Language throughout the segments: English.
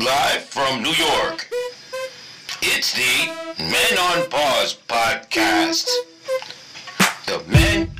Live from New York. It's the Men on Pause podcast. The Men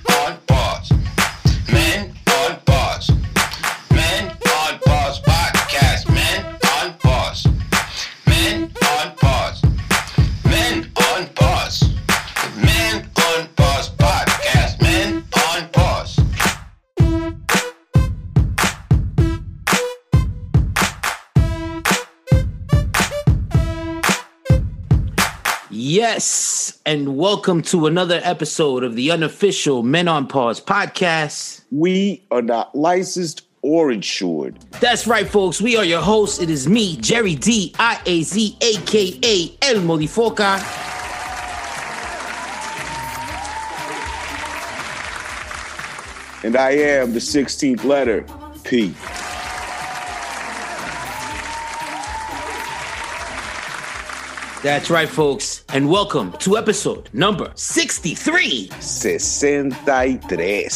Yes, and welcome to another episode of the unofficial Men on Pause podcast. We are not licensed or insured. That's right, folks. We are your hosts. It is me, Jerry D, I A Z, aka El Modifoca. And I am the 16th letter, P. That's right, folks, and welcome to episode number 63. 63.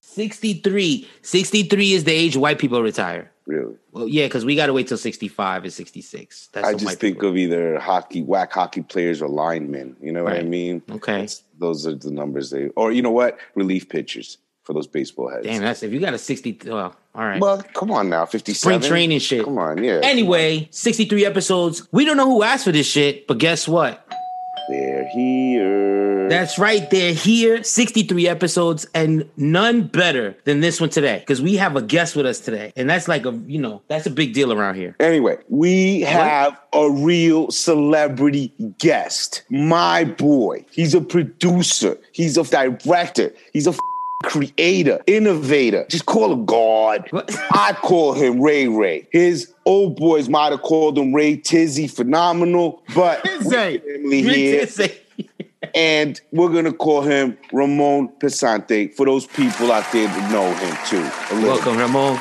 63. 63 is the age white people retire. Really? Well, yeah, because we got to wait till 65 and 66. That's I just think people- of either hockey, whack hockey players or linemen. You know what I mean? Okay. That's- those are the numbers they, or you know what? Relief pitchers for those baseball heads. Damn, that's if you got a 60. Well, all right. Well, come on now, 57. Spring training shit. Come on, yeah. Anyway, 63 episodes. We don't know who asked for this shit, but guess what? They're here. That's right. They're here. 63 episodes and none better than this one today because we have a guest with us today. And that's like a, you know, that's a big deal around here. Anyway, we have a real celebrity guest. My boy. He's a producer. He's a director. He's a f- creator, innovator. Just call him God. I call him Ray Ray. His old boys might have called him Ray Tizay, phenomenal, but Say, family here, and we're gonna call him Ramon Pesante for those people out there that know him too. Welcome, Ramon.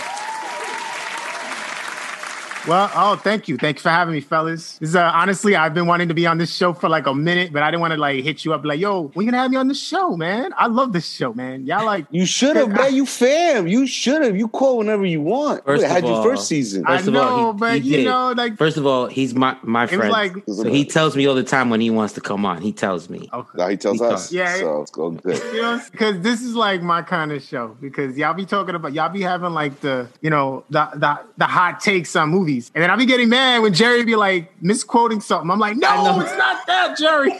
Well, oh, thank you, thank you for having me, fellas. This is uh, honestly, I've been wanting to be on this show for like a minute, but I didn't want to like hit you up like, yo, when you gonna have me on the show, man? I love this show, man. Y'all like, You should have, man. You fam. You should have. You call whenever you want. First Wait, of had your first season. I First of all, know, he- but he you did. know, like, First of all, he's my, my was friend. like- so he tells me all the time when he wants to come on. He tells me. okay. Now he tells He us. talks. Yeah. So it's going good. You know, because this is like my kind of show. Because y'all be talking about y'all be having like the you know the the the hot takes on movies, and then I'll be getting mad when Jerry be like misquoting something. I'm like, I no, it's not that, Jerry.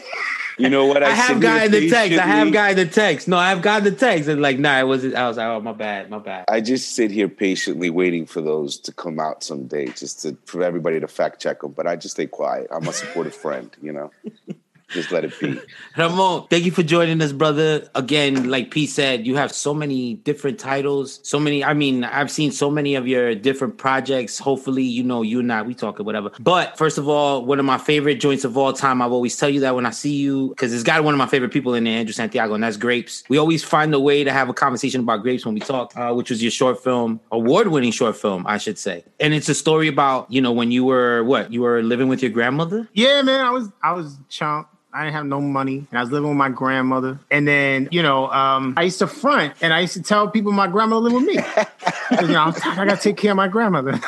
You know what? I have sit guy the text. I have patiently- guy the text. No, I have guy in the text. And like, nah, it wasn't. I was like, oh, my bad, my bad. I just sit here patiently waiting for those to come out someday, just to for everybody to fact check them. But I just stay quiet. I'm a supportive friend, you know. Just let it be. Ramon, thank you for joining us, brother. Again, like P said, you have so many different titles, so many. I mean, I've seen so many of your different projects. Hopefully, you know, you and I, we talk or whatever. But first of all, one of my favorite joints of all time, I've always tell you that when I see you, because it's got one of my favorite people in there, Andrew Santiago, and that's Grapes. We always find a way to have a conversation about Grapes when we talk, uh, which was your short film, award winning short film, I should say. And it's a story about, you know, when you were what? You were living with your grandmother? Yeah, man, I was I was chump. I didn't have no money, and I was living with my grandmother. And then, you know, um, I used to front, and I used to tell people my grandmother lived with me. you know, I'm tired, I gotta take care of my grandmother.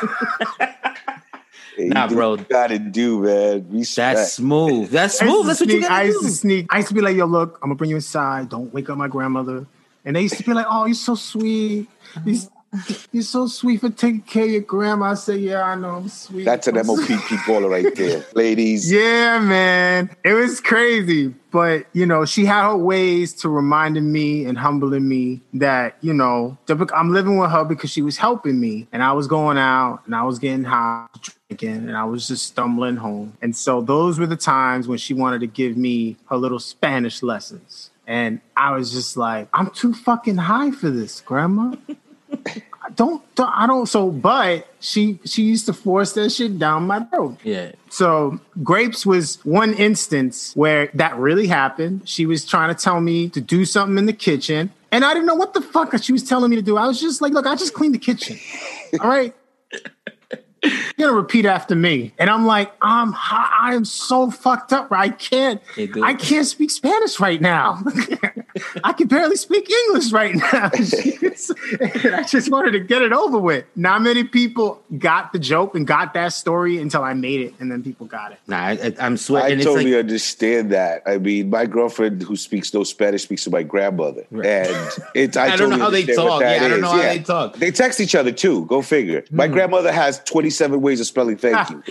Hey, Nah, bro. what gotta do, man. Respect. That's smooth. That's smooth. to That's what you gotta I used do. to sneak. I used to be like, "Yo, look, I'm gonna bring you inside. Don't wake up my grandmother." And they used to be like, "Oh, you're so sweet. You're, you're so sweet for taking care of your grandma." I say, "Yeah, I know. I'm sweet." That's an MOP baller right there, ladies. Yeah, man. It was crazy. But, you know, she had her ways to reminding me and humbling me that, you know, I'm living with her because she was helping me. And I was going out and I was getting high, drinking, and I was just stumbling home. And so those were the times when she wanted to give me her little Spanish lessons. And I was just like, I'm too fucking high for this, grandma. I don't, don't I don't so but she she used to force that shit down my throat. Yeah. So grapes was one instance where that really happened. She was trying to tell me to do something in the kitchen, and I didn't know what the fuck she was telling me to do. I was just like, look, I just cleaned the kitchen. All right. You're gonna repeat after me. And I'm like, I'm I am so fucked up. I can't I can't speak Spanish right now. I can barely speak English right now. and I just wanted to get it over with. Not many people got the joke and got that story until I made it, and then people got it. Nah, I, I'm I sweating. totally like, understand that. I mean, my girlfriend who speaks no Spanish speaks to my grandmother, Right. and it's. I, I don't know how they talk. Yeah, I don't is. know how they talk. They text each other too. Go figure. My Hmm. grandmother has twenty-seven ways of spelling thank you.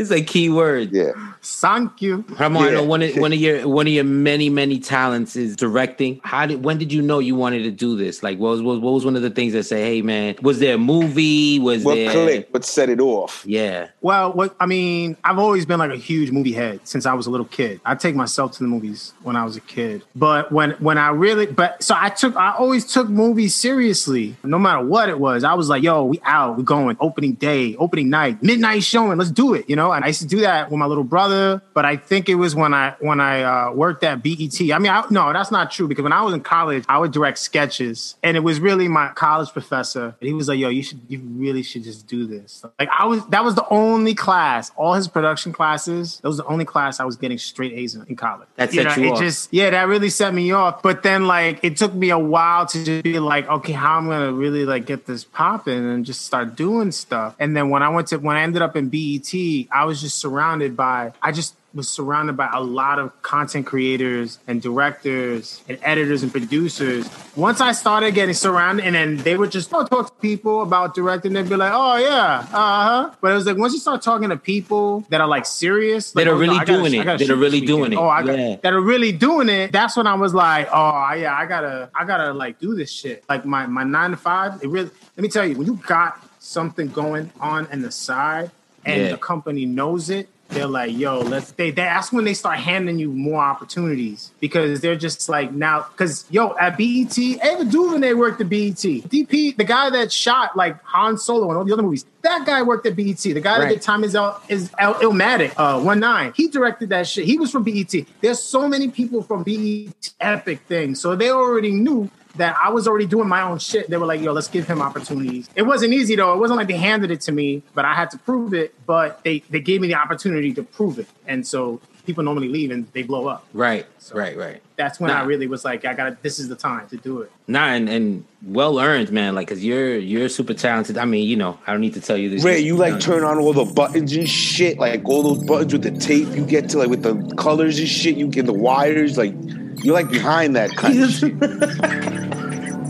It's a key word. yeah, Thank you. Ramon, I know Yeah. one of one of your one of your many many talents is directing. How did when did you know you wanted to do this? Like, what was what, what was one of the things that say, "Hey, man, was there a movie? Was what there?" clicked? What set it off? Yeah, Well, what I mean, I've always been like a huge movie head since I was a little kid. I take myself to the movies when I was a kid. But when when I really but so I took I always took movies seriously. No matter what it was. I was like, yo, we out, we going, opening day, opening night, midnight showing, let's do it, you know? And I used to do that with my little brother, but I think it was when I when I uh, worked at BET. I mean, I, no, that's not true because when I was in college, I would direct sketches and it was really my college professor. And he was like, yo, you should you really should just do this. Like I was that was the only class, all his production classes, that was the only class I was getting straight A's in, in college. That set you it off. just yeah, that really set me off. But then like it took me a while to just be like, okay, how I'm gonna really like get this popping and just start doing stuff. And then when I went to when I ended up in BET, I was just surrounded by I just was surrounded by a lot of content creators and directors and editors and producers. Once I started getting surrounded, and then they would just oh, talk to people about directing, they'd be like, "Oh yeah, uh huh." But it was like once you start talking to people that are like serious, like, That are oh, really gotta- doing it. That are really doing it. Oh, I got Yeah. that are really doing it. That's when I was like, "Oh yeah, I gotta, I gotta like do this shit." Like my my nine to five. It really. Let me tell you, when you got something going on in the side, and Yeah. the company knows it. They're like, yo, let's. They, that's when they start handing you more opportunities because they're just like now, because yo, at BET, Ava DuVernay worked at BET. DP, the guy that shot like Han Solo and all the other movies, that guy worked at BET. The guy Right. that did Time is El, is El, Illmatic, uh, one nine. He directed that shit. He was from BET. There's so many people from BET, epic things. So they already knew that I was already doing my own shit. They were like, yo, let's give him opportunities. It wasn't easy though. It wasn't like they handed it to me, but I had to prove it. But they, they gave me the opportunity to prove it. And so people normally leave and they blow up. right, right, right. That's when I really was like, I gotta, this is the time to do it. Nah, and, and well earned, man. Like, cause you're you're super talented. I mean, you know, I don't need to tell you this. Ray, you like know, turn on all the buttons and shit, like all those buttons with the tape you get to, like with the colors and shit. You get the wires, like you're like behind that kind of shit.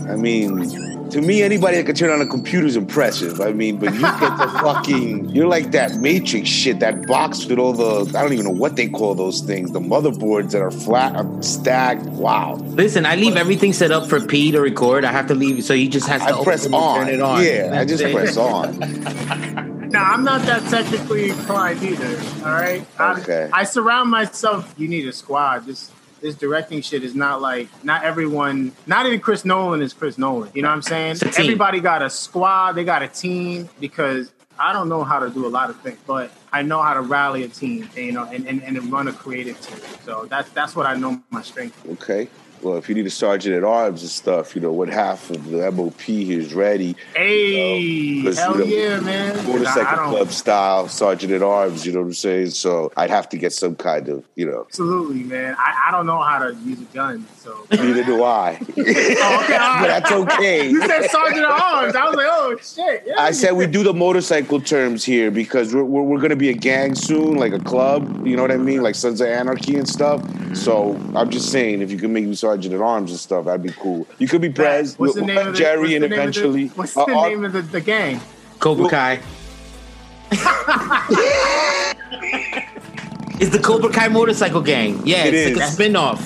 I mean, to me, anybody that can turn on a computer is impressive. I mean, but you get the fucking, you're like that Matrix shit, that box with all the, I don't even know what they call those things, the motherboards that are flat, uh, stacked. Wow. Listen, I leave everything set up for P to record. I have to leave, so he just has to I press open and on. turn it on. Yeah, I just it. press on. No, I'm not that technically inclined either. All right. I- Okay. I, surround myself. You need a squad. This this directing shit is not like not everyone. Not even Chris Nolan is Chris Nolan. You know what I'm saying? It's a team. Everybody got a squad. They got a team because I don't know how to do a lot of things, but I know how to rally a team. And, you know, and, and and run a creative team. So that's that's what I know my strength. is. Okay. Well, if you need a sergeant at arms and stuff, you know, what half of the MOP is ready. Hey, Because, hell you know, yeah, man! Motorcycle don't club style, sergeant at arms, you know what I'm saying? So I'd have to get some kind of, you know, absolutely, man. I, I don't know how to use a gun, so. neither do I. Oh, okay, but that's okay. You said sergeant at arms. I was like, oh shit. Yeah. I said we do the motorcycle terms here because we're, we're, we're going to be a gang soon, like a club, you know what I mean? Like Sons of Anarchy and stuff. So I'm just saying, if you can make me sergeant at arms and stuff, that'd be cool. You could be Prez, What's the name we'll of the, Jerry, and the name of the- eventually. what's uh, the name of the, the gang? Cobra Kai. it's the Cobra Kai motorcycle gang. Yeah, It it's like a is. spin-off.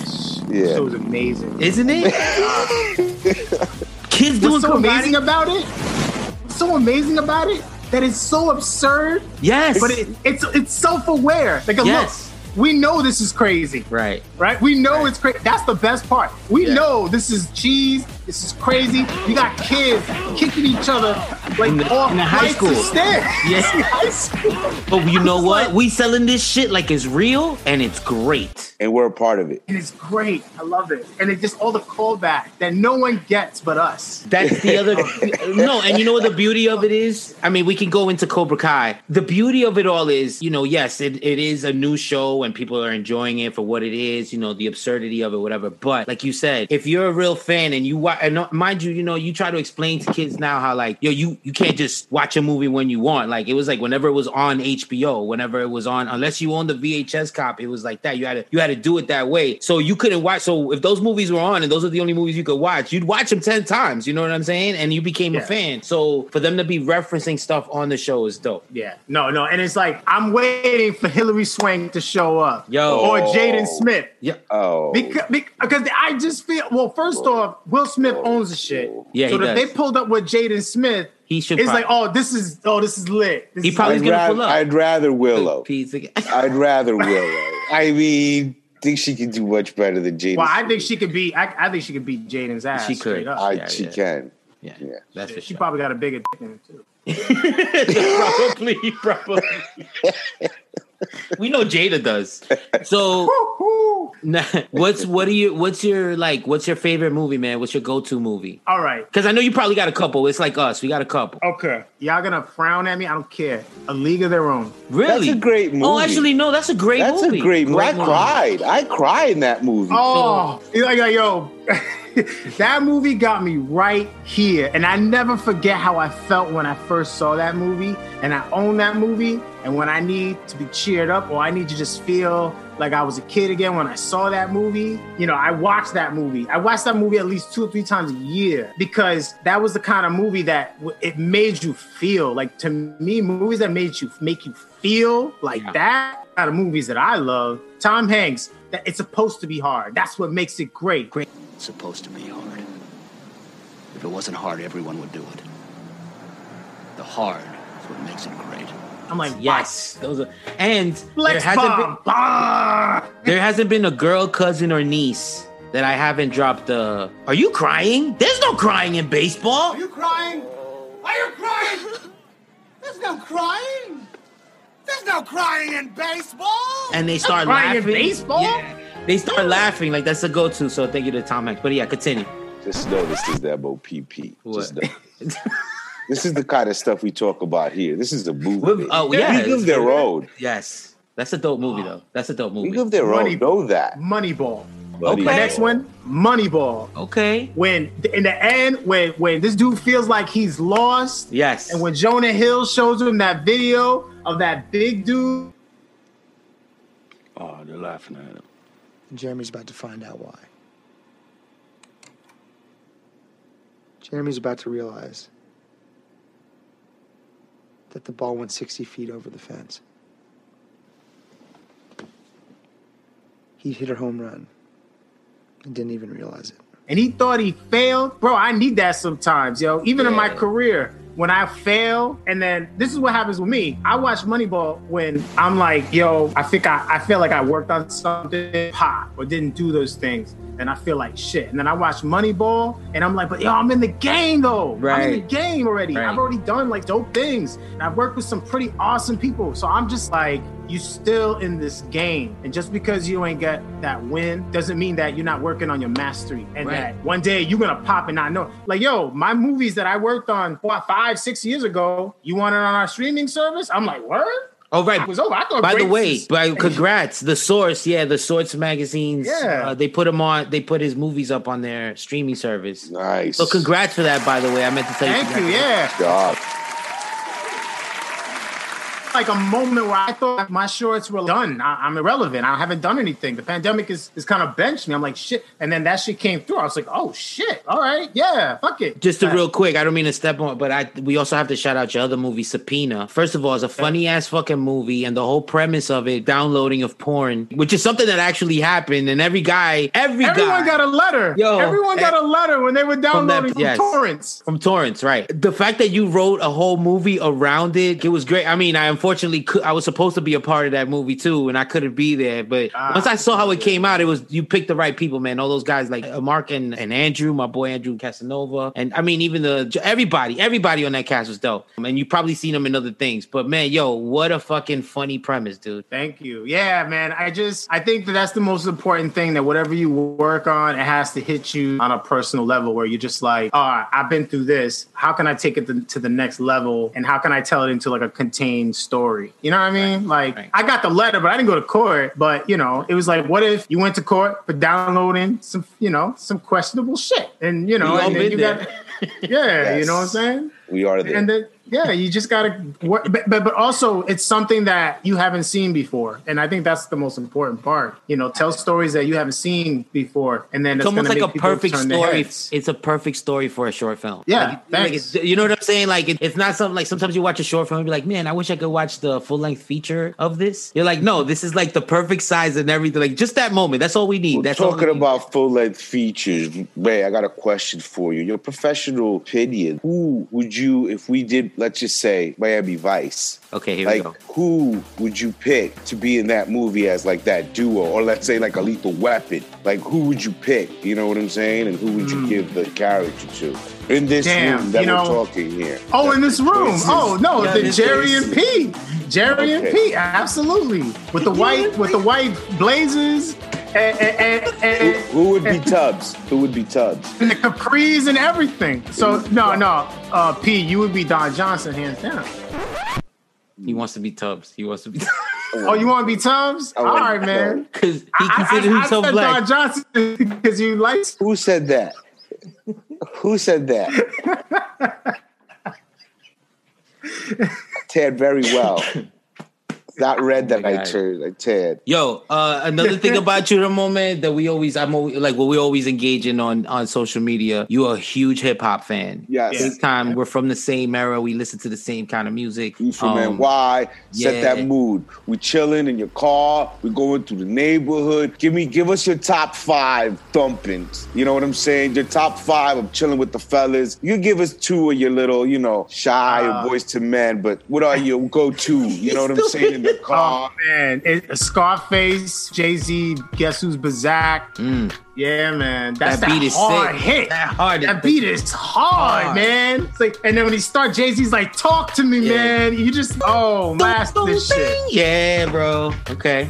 yeah. It was amazing. Isn't it? Kids doing What's so karate? amazing about it? What's so amazing about it that it's so absurd, Yes. but it, it's it's self-aware. Like, Yes. look, we know this is crazy. right. right? We know it's crazy. That's the best part. We Yeah. know this is cheese. This is crazy. You got kids kicking each other like In the- off in the high school. stairs. Yeah. high school. But you know what? like- We selling this shit like it's real and it's great. And we're a part of it. And it's great. I love it. And it just all the callback that no one gets but us. That's the other no, and you know what the beauty of it is? I mean, we can go into Cobra Kai. The beauty of it all is, you know, yes, it, it is a new show and people are enjoying it for what it is, you know, the absurdity of it, whatever. But like you said, if you're a real fan and you watch, and mind you, you know, you try to explain to kids now how like, yo, you you can't just watch a movie when you want. Like it was like whenever it was on HBO, whenever it was on, unless you owned the VHS copy, it was like that. You had to you had to do it that way. So you couldn't watch. So if those movies were on and those are the only movies you could watch, you'd watch them ten times. You know what I'm saying? And you became a fan. So for them to be referencing stuff on the show is dope. Yeah. No, no. And it's like, I'm waiting for Hilary Swank to show up. Yo. Or Oh. Jaden Smith. Yeah. Oh. Because, because I just feel well. First off, Will Smith Oh, owns the shit. Yeah, so he if does. they pulled up with Jaden Smith, He should. it's prob- like, oh, this is oh, this is lit. This He is probably- I'd, gonna rather, pull up. I'd rather Willow. I'd rather Willow. I mean, think she can do much better than Jaden. Well, I think she could beat. I, I think she could beat Jaden's ass. She could. up. I, Yeah, she yeah. can. yeah, Yeah. that's for she sure. probably got a bigger dick than him too. probably, probably. We know Jada does. So, what's what are you? What's your like? What's your favorite movie, man? What's your go-to movie? All right. Because I know you probably got a couple. It's like us. We got a couple. Okay. Y'all gonna frown at me? I don't care. A League of Their Own. Really? That's a great oh, movie. Oh, actually, no. That's a great That's movie. a great movie. I cried. I cried in that movie. Oh, you're like, yo, that movie got me right here. And I never forget how I felt when I first saw that movie. And I own that movie. And when I need to be cheered up or I need to just feel like I was a kid again when I saw that movie, you know, I watched that movie. I watched that movie at least two or three times a year because that was the kind of movie that it made you feel. Like to me, movies that made you make you feel like Yeah. that kind of movies that I love. Tom Hanks, that it's supposed to be hard. That's what makes it great. Great. It's supposed to be hard. If it wasn't hard, everyone would do it. The hard is what makes it great. I'm like, Yes, those are. And there hasn't bomb. been there hasn't been a girl, cousin, or niece that I haven't dropped the. Are you crying? There's no crying in baseball. Are you crying? Are you crying? There's no crying. There's no crying in baseball. and they start crying in laughing. baseball? Yeah. They start laughing like that's a go-to. So thank you to Tom Hanks. But yeah, continue. Just know this is the MOPP. What? Just know. this is the kind of stuff we talk about here. This is a movie. Well, oh, yeah, we give it's their own. Yes, that's a dope movie though. That's a dope movie. We movie. give their Money- own. Know that. Moneyball. Buddy. The next one, Moneyball. Okay. When in the end, when when this dude feels like he's lost, Yes. and when Jonah Hill shows him that video of that big dude, Oh, they're laughing at him. Jeremy's about to find out why. Jeremy's about to realize that the ball went 60 feet over the fence. He hit a home run and didn't even realize it. and he thought he failed, bro. I need that sometimes, yo. Even in my career, when I fail, and then this is what happens with me. I watch Moneyball when I'm like, yo, I think I, I feel like I worked on something hot or didn't do those things, and I feel like shit. And then I watch Moneyball, and I'm like, but yo, I'm in the game though. Right. I'm in the game already. Right. I've already done like dope things, and I've worked with some pretty awesome people. So I'm just like, you still in this game, and just because you ain't got that win doesn't mean that you're not working on your mastery, and Right. that one day you're gonna pop and not know. Like, yo, my movies that I worked on what, five, six years ago, you want it on our streaming service? I'm like, word? Oh right. It was over. I thought By the way, is- by, congrats. The Source, yeah, the Source magazines. Yeah. uh, they put him on. They put his movies up on their streaming service. Nice. So congrats for that. By the way, I meant to tell you. Thank you. congrats. Yeah. God. Like a moment where I thought my shorts were done. I, I'm irrelevant. I haven't done anything. The pandemic is, is kind of benched me. I'm like, shit. And then that shit came through. I was like, oh, shit. All right. Yeah. Fuck it. Just to Uh, real quick, I don't mean to step on, but I we also have to shout out your other movie, Subpoena. First of all, it's a funny ass fucking movie, and the whole premise of it, downloading of porn, which is something that actually happened, and every guy, every Everyone guy got a letter. Yo, Everyone got a letter when they were downloading from, yes. torrents. from torrents, right? The fact that you wrote a whole movie around it, it was great. I mean, I unfortunately, I was supposed to be a part of that movie too, and I couldn't be there. But Ah, once I saw how it came out, it was you picked the right people, man. All those guys like Mark and, and Andrew, my boy Andrew Casanova, and I mean even the everybody, everybody on that cast was dope. And you probably seen them in other things, but man, yo, what a fucking funny premise, dude. Thank you. Yeah, man. I just I think that that's the most important thing that whatever you work on, it has to hit you on a personal level where you're just like, all right, I've been through this. How can I take it to, to the next level? And how can I tell it into like a contained story? You know what I mean? Like right. I got the letter, but I didn't go to court. But you know, it was like, what if you went to court for downloading some, you know, some questionable shit, and you know, and then you there. got, yeah, you know what I'm saying? We are there. and then yeah you just gotta work but, but but also it's something that you haven't seen before and i think that's the most important part you know tell stories that you haven't seen before and then It's it's almost like a make people perfect story. It's a perfect story for a short film. Yeah, Like, like thanks. you know what I'm saying? Like it, it's not something like sometimes you watch a short film and be like, man, I wish I could watch the full length feature of this. You're like, no, this is like the perfect size and everything. Like just that moment. That's all we need. We're That's all we talking about full length features. Ray, I got a question for you. Your professional opinion. Who would you, if we did, let's just say Miami Vice, Okay, here like we go. who would you pick to be in that movie as like that duo, or let's say like a lethal weapon? Like who would you pick? You know what I'm saying? And who would you give the character to in this. Damn, room that you we're talking here? oh in this room Choices. oh no Yeah, the jerry is- and pete jerry and Okay. pete absolutely with the white with the white blazers and, and, and, Who, and, who would be Tubbs? Who would be Tubbs? and the capris and everything so no no uh pete you would be don johnson hands down He wants to be Tubbs. He wants to be oh you want to be tubbs I all want right to be man because he I, I, considers I himself said black. Don Johnson because you like. Who said that? Who said that? Ted very well. Not red that my I God. turned. I Ted. Yo, uh, another thing about you, Ramon, man, that we always, I'm always, like what we always engaging on on social media. You are a huge hip hop fan. Yes. Big time. We're from the same era. We listen to the same kind of music. You from Um, NY. Set yeah. that mood. We chilling in your car. We going through the neighborhood. Give me, give us your top five thumpings. You know what I'm saying? Your top five of chilling with the fellas. You give us two of your little, you know, shy Uh, Boyz II Men. But what are your go to? You know what I'm saying in the car? Oh man, it, Scarface, Jay Z, Guess Who's Bazak? Mm. Yeah, man, that's That that, beat is hard sick. hit. That hard- That beat is hard, Hard. man. It's like, and then when he start, Jay Z's like, "Talk to me, Yeah. man." You just, oh, master this shit. Yeah, bro. Okay.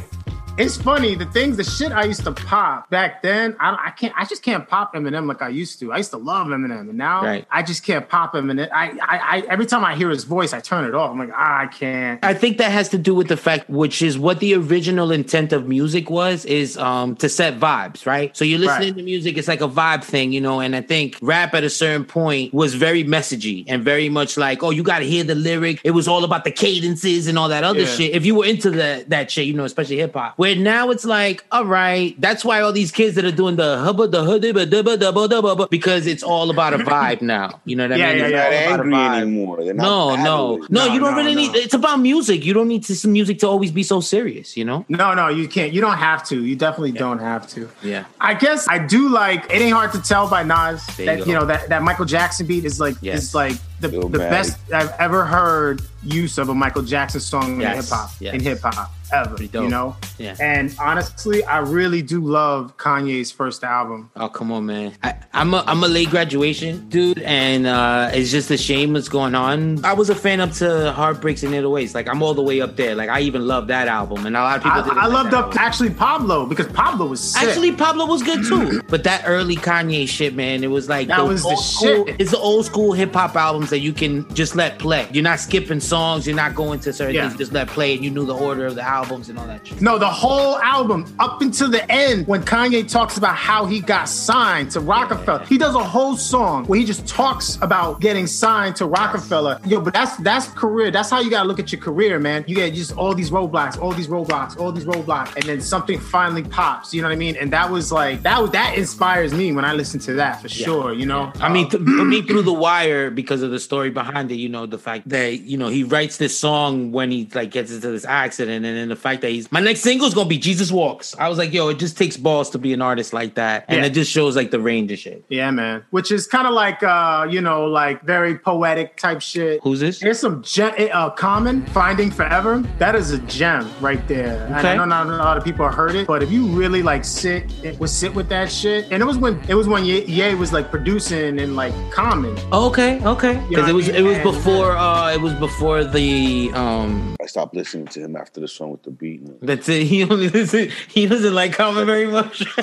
It's funny the things, the shit I used to pop back then. I, I can't, I just can't pop Eminem like I used to. I used to love Eminem, and now Right. I just can't pop Eminem. I, I, I, every time I hear his voice, I turn it off. I'm like, ah, I can't. I think that has to do with the fact, which is what the original intent of music was, is um to set vibes, right? So you're listening Right. to music, it's like a vibe thing, you know. And I think rap at a certain point was very messagey and very much like, oh, you got to hear the lyric. It was all about the cadences and all that other Yeah. shit. If you were into that that shit, you know, especially hip hop. Where now it's like, all right, that's why all these kids that are doing the hubba the hubba dubba dubba dubba because it's all about a vibe now. You know what I Yeah, mean? yeah, yeah. all They're about a angry anymore. They're not No, no, no, No, You don't no, really no. need. It's about music. You don't need to, some music to always be so serious. You know. No, no, you can't. You don't have to. You definitely don't have to. Yeah. I guess I do like it ain't hard to tell by Nas There that you you, know that, that Michael Jackson beat is like Yes. is like the, the best I've ever heard use of a Michael Jackson song in hip hop yes. in hip hop ever. You know? Yeah. And honestly, I really do love Kanye's first album. Oh come on, man! I, I'm a I'm a late graduation dude, and uh, it's just a shame what's going on. I was a fan up to Heartbreaks and 808s. Like I'm all the way up there. Like I even love that album, and a lot of people. I, didn't I like loved up album. actually Pablo because Pablo was sick. Actually, Pablo was good too. But that early Kanye shit, man, it was like That those was the old school- shit. It's the old school hip hop albums that you can just let play. You're not skipping songs. You're not going to certain Yeah. things. Just let play, and you knew the order of the albums and all that shit. No, the whole album up until the end when Kanye talks about how he got signed to Roc-A-Fella. He does a whole song where he just talks about getting signed to Roc-A-Fella. Yo, but that's that's career. That's how you gotta look at your career, man. You get just all these roadblocks, all these roadblocks, all these roadblocks, and then something finally pops. You know what I mean? And that was like that was that inspires me when I listen to that for sure. You know, I mean, th- me, through the wire, because of the story behind it. You know, the fact that you know he writes this song when he like gets into this accident, and then the fact that he's my next single is gonna be Jesus Walks. I was like, yo, it just takes balls to be an artist like that, and Yeah. it just shows like the range of shit. Yeah, man. Which is kind of like uh, you know, like very poetic type shit. Who's this? Here's some gem, uh, common finding forever. That is a gem right there. Okay. I know not a lot of people heard it, but if you really like sit, it was sit with that shit. And it was when it was when Ye, Ye was like producing and like common. Okay, okay, because it was it was before uh it was before the um I stopped listening to him after the song with the beat. that's it. He only listen, he doesn't like Common very much.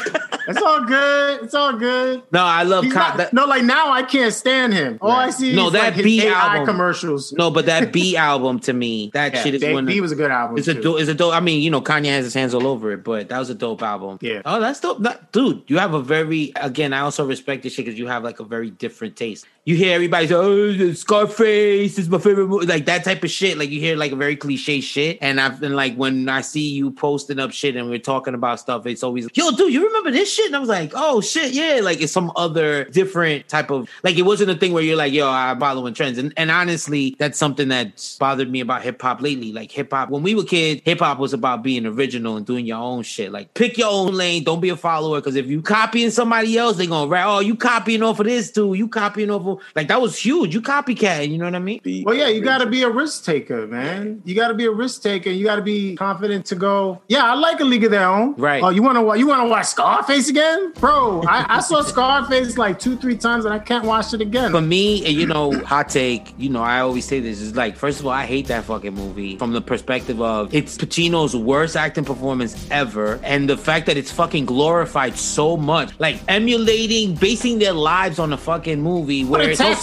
It's all good. It's all good. no, I love He's Com- not- that, no, like now I can't stand him. All I see No, is that like his Be AI album. commercials. no, but that Be album to me, that Yeah, shit is Dave one. Be was a good album. It's a too. dope. It's a dope. I mean, you know, Kanye has his hands all over it, but that was a dope album. Yeah. Oh, that's dope. That, dude, you have a very. Again, I also respect this shit because you have like a very different taste. You hear everybody say, "Oh, Scarface is my favorite movie," like that type of shit. Like you hear like a very cliche shit, and I've been like when I see you posting up shit and we're talking about stuff, it's always, "Yo, dude, you remember this shit?" And I was like, "Oh shit, yeah." Like it's some other different type of like it wasn't a thing where you're like, "Yo, I'm following trends," and and honestly, that's something that's bothered me about hip hop lately. Like hip hop, when we were kids, hip hop was about being original and doing your own shit. Like pick your own lane, don't be a follower. Because if you copying somebody else, they're gonna write, "Oh, you copying off of this dude, You copying off of like that was huge. You copycat. You know what I mean?" Beat Well, yeah, you got to be a risk taker, man. You got to be a risk taker. You got to be confident to go. Yeah, I like a league of their own. Right. Oh, you want to you want to watch Scarface again, bro? I, I saw Scarface like two, three times, and I can't watch it again. For me, you know, hot take, you know, I always say this is like, first of all, I hate that fucking movie from the perspective of it's Pacino's worst acting performance ever. And the fact that it's fucking glorified so much, like emulating, basing their lives on a fucking movie What where are it's all-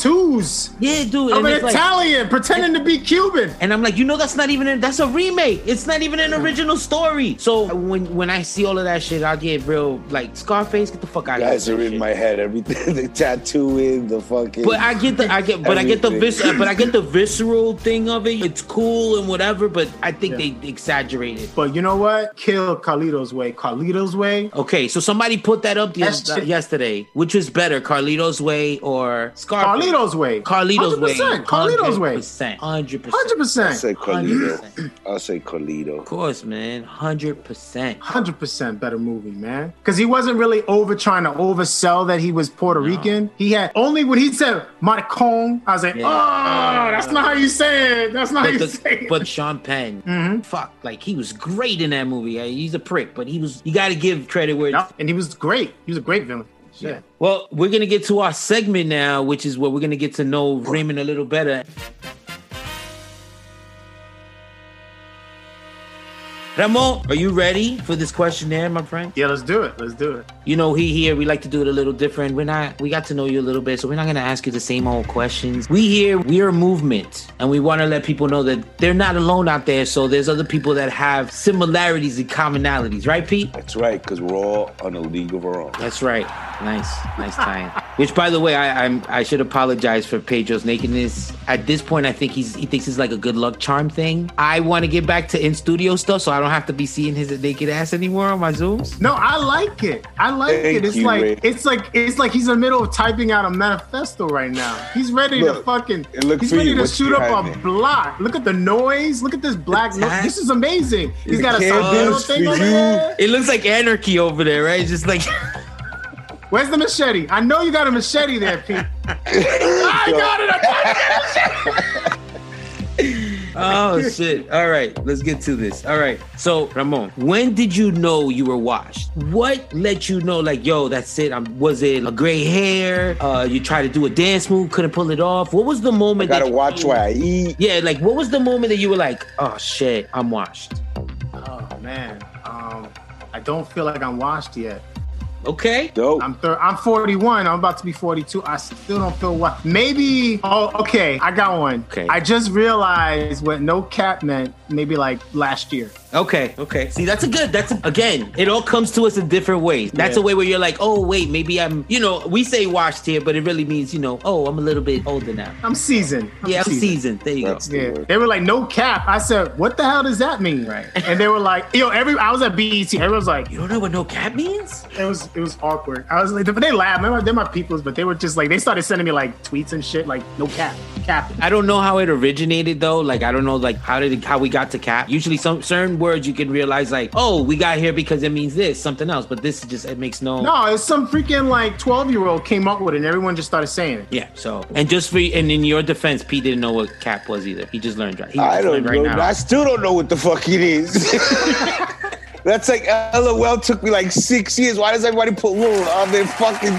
tattoos? yeah, dude. I'm and an it's like- Italian pretending to be Cuban. and I'm like, you know, that's not even a, that's a remake. It's not even an original story. So when when I see all of that shit, I get real like Scarface. Get the fuck out of Guys here. are in shit. my head. Everything, the tattooing, the fucking. But I get the I get but I get the vis but I get the visceral thing of it. It's cool and whatever, but I think they exaggerated. But you know what? Kill Carlito's way. Carlito's way. Okay, so somebody put that up the, That's yesterday. Which was better, Carlito's way or Scarface? Carlito's way. Carlito's way. 100%, Carlito's way. 100%. 100%. Hundred I percent. say Carlito. I'll say Carlito. Of course, man. 100%. Hundred percent better movie, man. Because he wasn't really over trying to oversell that he was Puerto Rican. He had only when he said Marcon, I was like, Yeah. oh, that's not how you say it. That's not how But, you the, say it. but Sean Penn, Mm-hmm. fuck, like he was great in that movie. He's a prick, but he was. You got to give credit where. it's Yep, and he was great. He was a great villain. Yeah. Well, we're gonna get to our segment now, which is where we're gonna get to know Raymond a little better. Ramon, are you ready for this questionnaire, my friend? Yeah, let's do it. Let's do it. You know, he here we like to do it a little different. We're not we got to know you a little bit, so we're not gonna ask you the same old questions. We here, we are a movement, and we want to let people know that they're not alone out there. So there's other people that have similarities and commonalities, right, Pete? That's right, because we're all on a league of our own. That's right. Nice, nice tie-in. Which, by the way, I, I'm I should apologize for Pedro's nakedness. At this point, I think he's he thinks it's like a good luck charm thing. I want to get back to in studio stuff, so I don't have to be seeing his naked ass anymore on my zooms. No, I like it. I like Thank it. It's you, like Ray. it's like it's like he's in the middle of typing out a manifesto right now. He's ready to Look, fucking and look he's ready you. to What's shoot up behind a me? block. Look at the noise. Look at this black The noise. tag. This is amazing. He's The got a candles thing over you. there. It looks like anarchy over there, right? It's just like Where's the machete? I know you got a machete there, Pete. I got it. I got it. oh shit. All right, let's get to this. All right. So Ramon, when did you know you were washed? What let you know, like, yo, that's it? I'm, was it a gray hair? Uh, you tried to do a dance move, couldn't pull it off. What was the moment? I moment? gotta that watch what I eat. Yeah, like what was the moment that you were like, oh shit, I'm washed? Oh man, um, I don't feel like I'm washed yet. Okay. Dope. I'm thir- I'm 41. I'm about to be 42. I still don't feel what. Maybe. Oh, okay. I got one. Okay. I just realized what no cap meant. Maybe like last year. Okay. Okay. See, that's a good. That's a, again, it all comes to us in different ways. That's Yeah. a way where you're like, oh wait, maybe I'm. You know, we say washed here, but it really means, you know, oh, I'm a little bit older now. I'm seasoned. I'm Yeah, I'm seasoned. seasoned. There you That's go. the Yeah, word. they were like no cap. I said, "What the hell does that mean?" Right. And they were like, "Yo, every I was at BET. Everyone was like, You don't know what no cap means? it was it was awkward. I was like, but they laughed. They're my, they're my peoples, but they were just like they started sending me like tweets and shit, like no cap, cap. I don't know how it originated though. Like I don't know like how did it, how we got to cap. Usually some certain words you can realize like, oh, we got here because it means this, something else. But this is just it makes no No, it's some freaking like twelve year old came up with it, and everyone just started saying it. Yeah. So and just for and in your defense, Pete didn't know what cap was either. He just learned right. He I don't learned know. right now. I still don't know what the fuck it is. That's like LOL took me like six years. Why does everybody put LOL on their fucking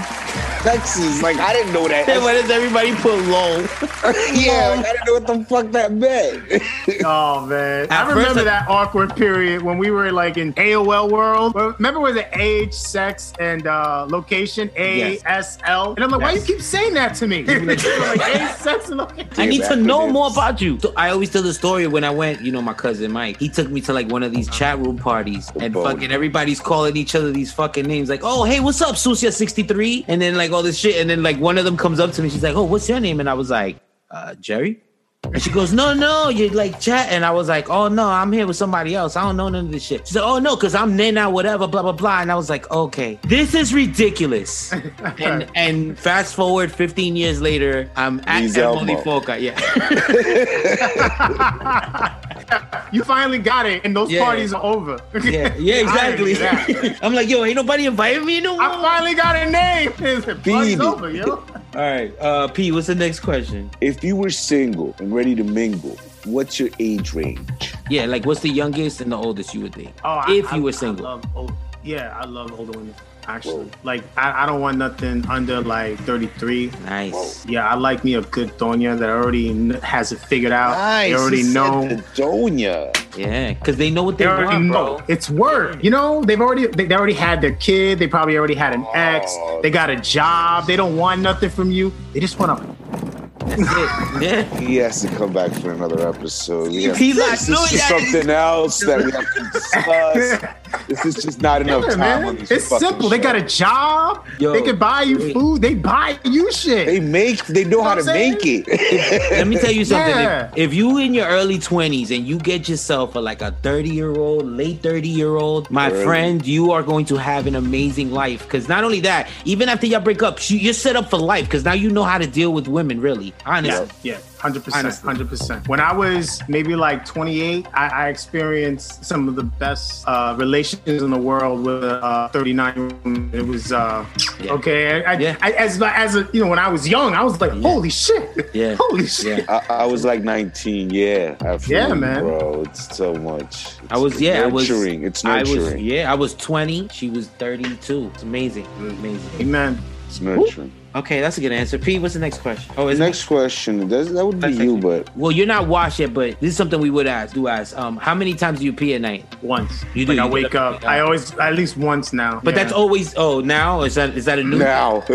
Texas? Like I didn't know that. Then why does everybody put LOL? yeah, like, I didn't know what the fuck that meant. Oh man, At I remember I- that awkward period when we were like in AOL world. Remember was the age, sex, and uh, location A S L? And I'm like, why you keep saying that to me? like age, sex, and location. I need to know more about you. I always tell the story when I went, you know, my cousin Mike, he took me to like one of these chat room parties and fucking everybody's calling each other these fucking names like, oh, hey, what's up, Susia63? And then like all this shit. And then like one of them comes up to me. She's like, oh, what's your name? And I was like, uh, Jerry? And she goes, no, no, you're like chat. And I was like, oh, no, I'm here with somebody else. I don't know none of this shit. She said, oh, no, because I'm Nena, whatever, blah, blah, blah. And I was like, okay, this is ridiculous. and and fast forward 15 years later, I'm at Emily Foca. Yeah. You finally got it, and those Yeah. parties are over. Yeah, yeah, exactly. I didn't do that. I'm like, yo, ain't nobody inviting me no more. I finally got a name. Party's over, yo. All right, uh, P, what's the next question? if you were single and ready to mingle, what's your age range? Yeah, like, what's the youngest and the oldest you would date? Oh, I- if I- you were I single. love old, yeah, I love older women. Actually, like I, I don't want nothing under like 33. nice. Yeah, I like me a good doña that already has it figured out. They already he said know. the Donya. Yeah, because they know what they, They already want, know. bro. It's work. You know, they've already they, they already had their kid. They probably already had an ex. Oh. They got a job. They don't want nothing from you. They just want to. That's it. Yeah. He has to come back for another episode. We have, He's like, this no, is something else that we have to discuss. This is just not enough Yeah, time man. on this. It's fucking simple. They got a job. Yo, they can buy you wait. food. They buy you shit. They make. They know how to I'm make it. Let me tell you something. Yeah. If, if you in your early 20s and you get yourself a, like a 30 year old, late 30 year old, my Early. friend, you are going to have an amazing life. Because not only that, even after y'all break up, you- you're set up for life. Because now you know how to deal with women, really. Honestly. Yeah, yeah, hundred percent, hundred percent. When I was maybe like 28, I, I experienced some of the best uh, relations in the world with a uh, 39 year. It was uh, Yeah. okay. I, I, Yeah. I, as as a, you know, when I was young, I was like, holy shit, Yeah. holy shit. Yeah. I, I was like 19. Yeah, absolutely, Yeah, man. bro. It's so much. It's I was yeah, I was nurturing. It's I was nurturing. yeah, I was 20. She was 32. It's amazing. It was amazing. Amen. It's nurturing. Okay, that's a good answer. Pete, what's the next question? Oh, is it- Next question. That, that would be That's you, actually- but Well, you're not washed yet, but this is something we would ask. Do ask. Um, how many times do you pee at night? Once. You do, Like I you wake up. I always at least once now. But Yeah. that's always. Oh, now is that is that a new? now,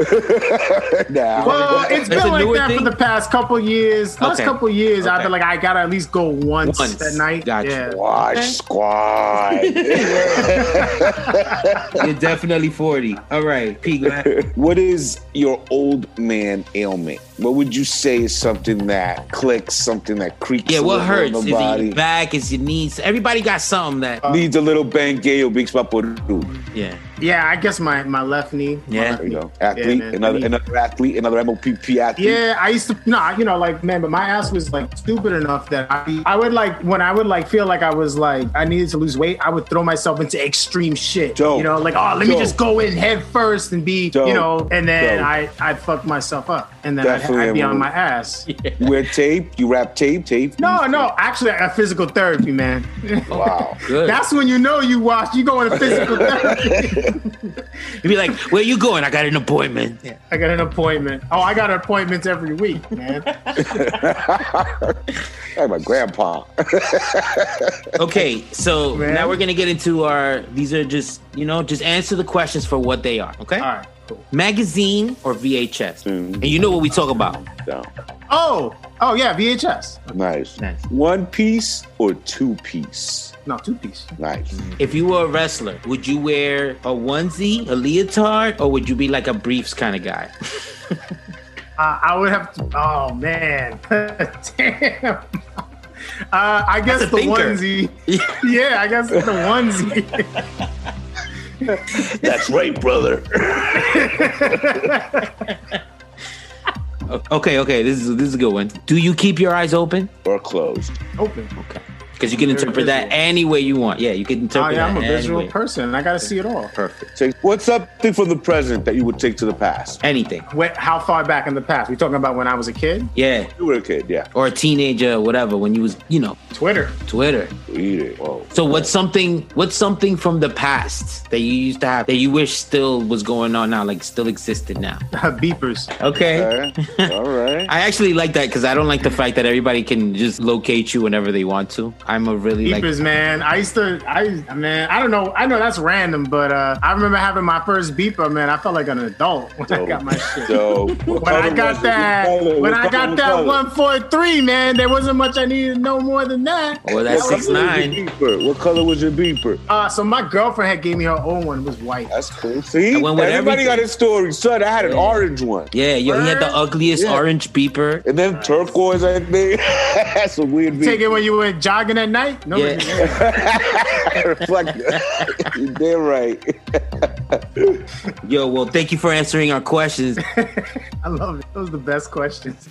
now. Well, it's That's been like that thing? for the past couple years. Last Okay. couple years, I've been like, I gotta at least go once, Once. at night. Gotcha. Yeah. Watch Okay. squad. You're definitely 40. All right, Pete, go ahead. what is your old man ailment? What would you say is something that clicks, something that creaks? Yeah, a what little hurts? in Is the it body? your back? Is your knees? Everybody got something that. Uh, Needs a little bangeo, big paporu. yeah. Yeah, I guess my, my left knee. my Yeah. left There you knee. go. Athlete, man. another I another athlete, another MOPP athlete. Yeah, I used to no, you know, like man, but my ass was like stupid enough that I, I would like when I would like feel like I was like I needed to lose weight, I would throw myself into extreme shit. Dope. You know, like oh, let me just go in head first and be, Dope. you know, and then Dope. I I'd fuck myself up, and then I'd, Definitely I'd be on my ass. You wear tape, you wrap tape, tape. No, no, actually, a physical therapy, man. Wow. Good. That's when you know you watch. You go into physical therapy. You'd be like, where you going? I got an appointment. I got an appointment. Oh, I got appointments every week, man. Like my grandpa. Okay, so Man. now we're gonna get into our. These are just you know just answer the questions for what they are. Okay. All right, cool. Magazine or VHS, Mhm. and you know what we talk about. Down. Oh, oh yeah, VHS. Nice. Nice. One piece or two piece? No, two piece. Nice. If you were a wrestler, would you wear a onesie, a leotard, or would you be like a briefs kind of guy? Uh, I would have to. Oh man, damn. Uh, I guess the thinker. onesie. yeah, I guess the onesie. That's right, brother. Okay, okay, this is this is a good one. Do you keep your eyes open? or closed. Open. Okay. Because you can interpret that any way you want. Yeah, you can Oh interpret yeah, I'm a that any visual way. person. I got to see it all. Perfect. Take, what's something from the present that you would take to the past? Anything. Wait, how far back in the past? We talking about when I was a kid? Yeah. You were a kid, yeah. Or a teenager or whatever when you was, you know, Twitter. Twitter. Eat it. Whoa. So what's something what's something from the past that you used to have that you wish still was going on now, like still existed now? Beepers. Okay. Okay. All right. I actually like that because I don't like the fact that everybody can just locate you whenever they want to. I'm a really like Beepers, man. I used to, I man, I don't know. I know that's random, but uh, I remember having my first beeper, man. I felt like an adult when I got my shit. So, when I got that, when I got that one four three, man, there wasn't much I needed to know more than that. or that six nine. What color was your beeper? Uh, so my girlfriend had gave me her own one. It was white. That's cool. See, went with everybody everything. got his story. Son, I had an orange one, Yeah, yo, he had the ugliest Yeah. orange beeper. and then turquoise. I think that's a weird Take it when you were jogging at night. No, Yeah. Reflect. You're damn right. Yo, well, thank you for answering our questions. I love it. Those are the best questions.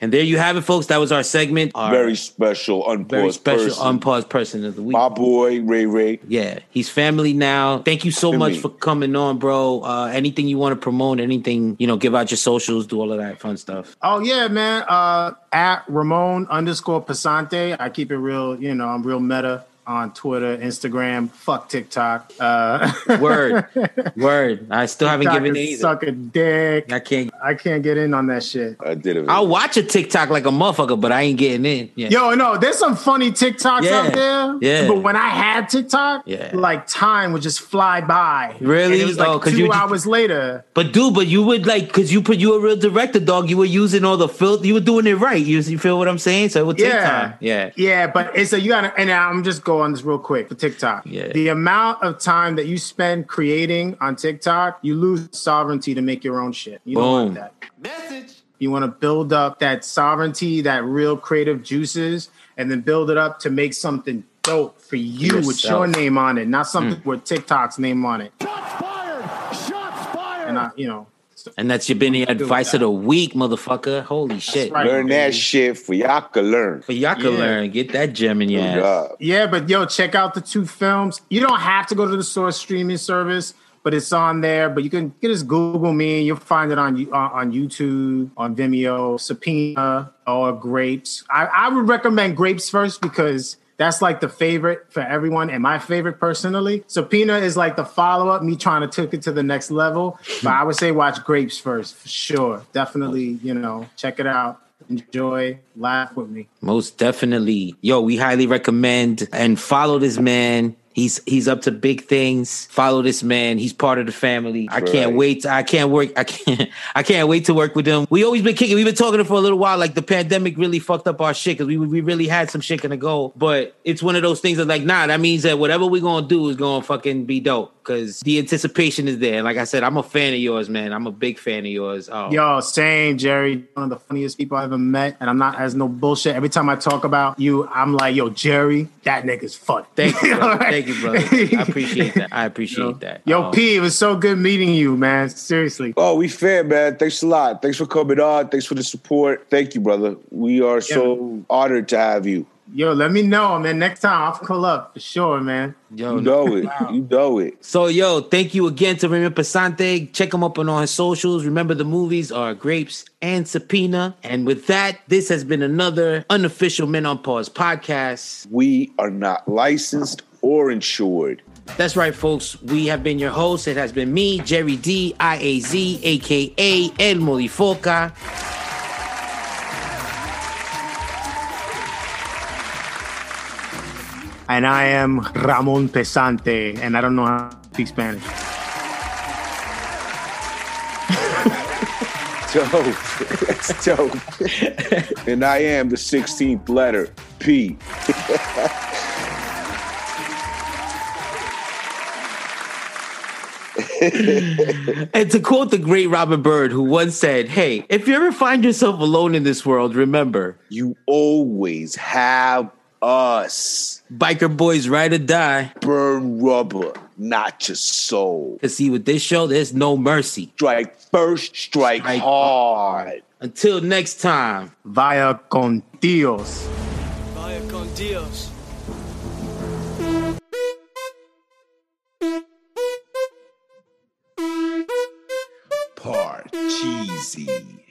And there you have it, folks. That was our segment. Our Very special, unpaused very special person. unpaused person of the week. My boy Ray Ray. Yeah, he's family now. Thank you so To much for coming on, bro. Uh, anything you want to promote, anything, you know, give out your socials, do all of that fun stuff. Oh yeah, man. Uh, at Ramon underscore Pesante. I keep it real. You know, I'm real meta on Twitter, Instagram. Fuck TikTok. Uh, Word, word. I still haven't given it is either. Suck a dick. I can't. I can't get in on that shit. I did it. I'll watch a TikTok like a motherfucker, but I ain't getting in. Yeah. Yo, no, there's some funny TikToks Yeah, out there. yeah. But when I had TikTok, Yeah. like time would just fly by. Really? And it was like Oh, 'cause two you just- hours later. But dude, but you would like because you put you a real director, dog. You were using all the filth. You were doing it right. You, you feel what I'm saying? So it would take Yeah. time. Yeah. Yeah, but it's a you gotta and I'm just go on this real quick for TikTok. Yeah. The amount of time that you spend creating on TikTok, you lose sovereignty to make your own shit. You don't Boom. want that. Message. You want to build up that sovereignty, that real creative juices, and then build it up to make something dope for you with your name on it, not something Hmm. with TikTok's name on it. Shots fired! Shots fired! And I, you know, so- And that's your Benny advice of the week, motherfucker. Holy shit. right. learn that shit for y'all can learn. For y'all can Yeah. learn. Get that gem in your Good ass. job. Yeah, but yo, check out the two films. You don't have to go to the source streaming service, but it's on there. But you can you can just Google me. And you'll find it on on, on YouTube, on Vimeo, Subpoena or Grapes. I, I would recommend Grapes first because that's like the favorite for everyone, and my favorite personally. Subpoena is like the follow up, me trying to take it to the next level. but I would say watch Grapes first for sure. Definitely, you know, check it out. Enjoy, laugh with me. Most definitely. Yo, we highly recommend and follow this man. He's he's up to big things. Follow this man. He's part of the family. I can't wait. I can't work. I can't. I can't wait to work with him. We always been kicking. We've been talking for a little while. Like the pandemic really fucked up our shit because we we really had some shit gonna go. But it's one of those things that like nah. That means that whatever we're gonna do is gonna fucking be dope because the anticipation is there. Like I said, I'm a fan of yours, man. I'm a big fan of yours. Oh, Yo, same, Jerry. One of the funniest people I ever met. And I'm not as no bullshit. Every time I talk about you, I'm like, yo, Jerry, that nigga's funny. Thank you, brother. Alright? Thank you, brother. I appreciate that. I appreciate Yo, that. Yo, Oh. P, it was so good meeting you, man. Seriously. Oh, we fair, man. Thanks a lot. Thanks for coming on. Thanks for the support. Thank you, brother. We are so honored to have you. Yo, let me know, man. Next time I'll pull up for sure, man. Yo, You know it. You know it. So, yo, thank you again to Raymond Pesante. Check him up on all his socials. Remember, the movies are Grapes and Subpoena. And with that, this has been another unofficial Men on Pause podcast. We are not licensed or insured. That's right, folks. We have been your hosts. It has been me, Jerry D, IAZ, aka El Modifoca. And I am Ramon Pesante, and I don't know how to speak Spanish. Dope. That's dope. and I am the 16th letter, P. And to quote the great Robert Bird, who once said, Hey, if you ever find yourself alone in this world, remember, You always have us. Biker boys ride or die. Burn rubber, not your soul. Cause see, with this show, there's no mercy. Strike first, strike, Strike hard. Until next time. Vaya con Dios. Vaya con Dios. Part cheesy.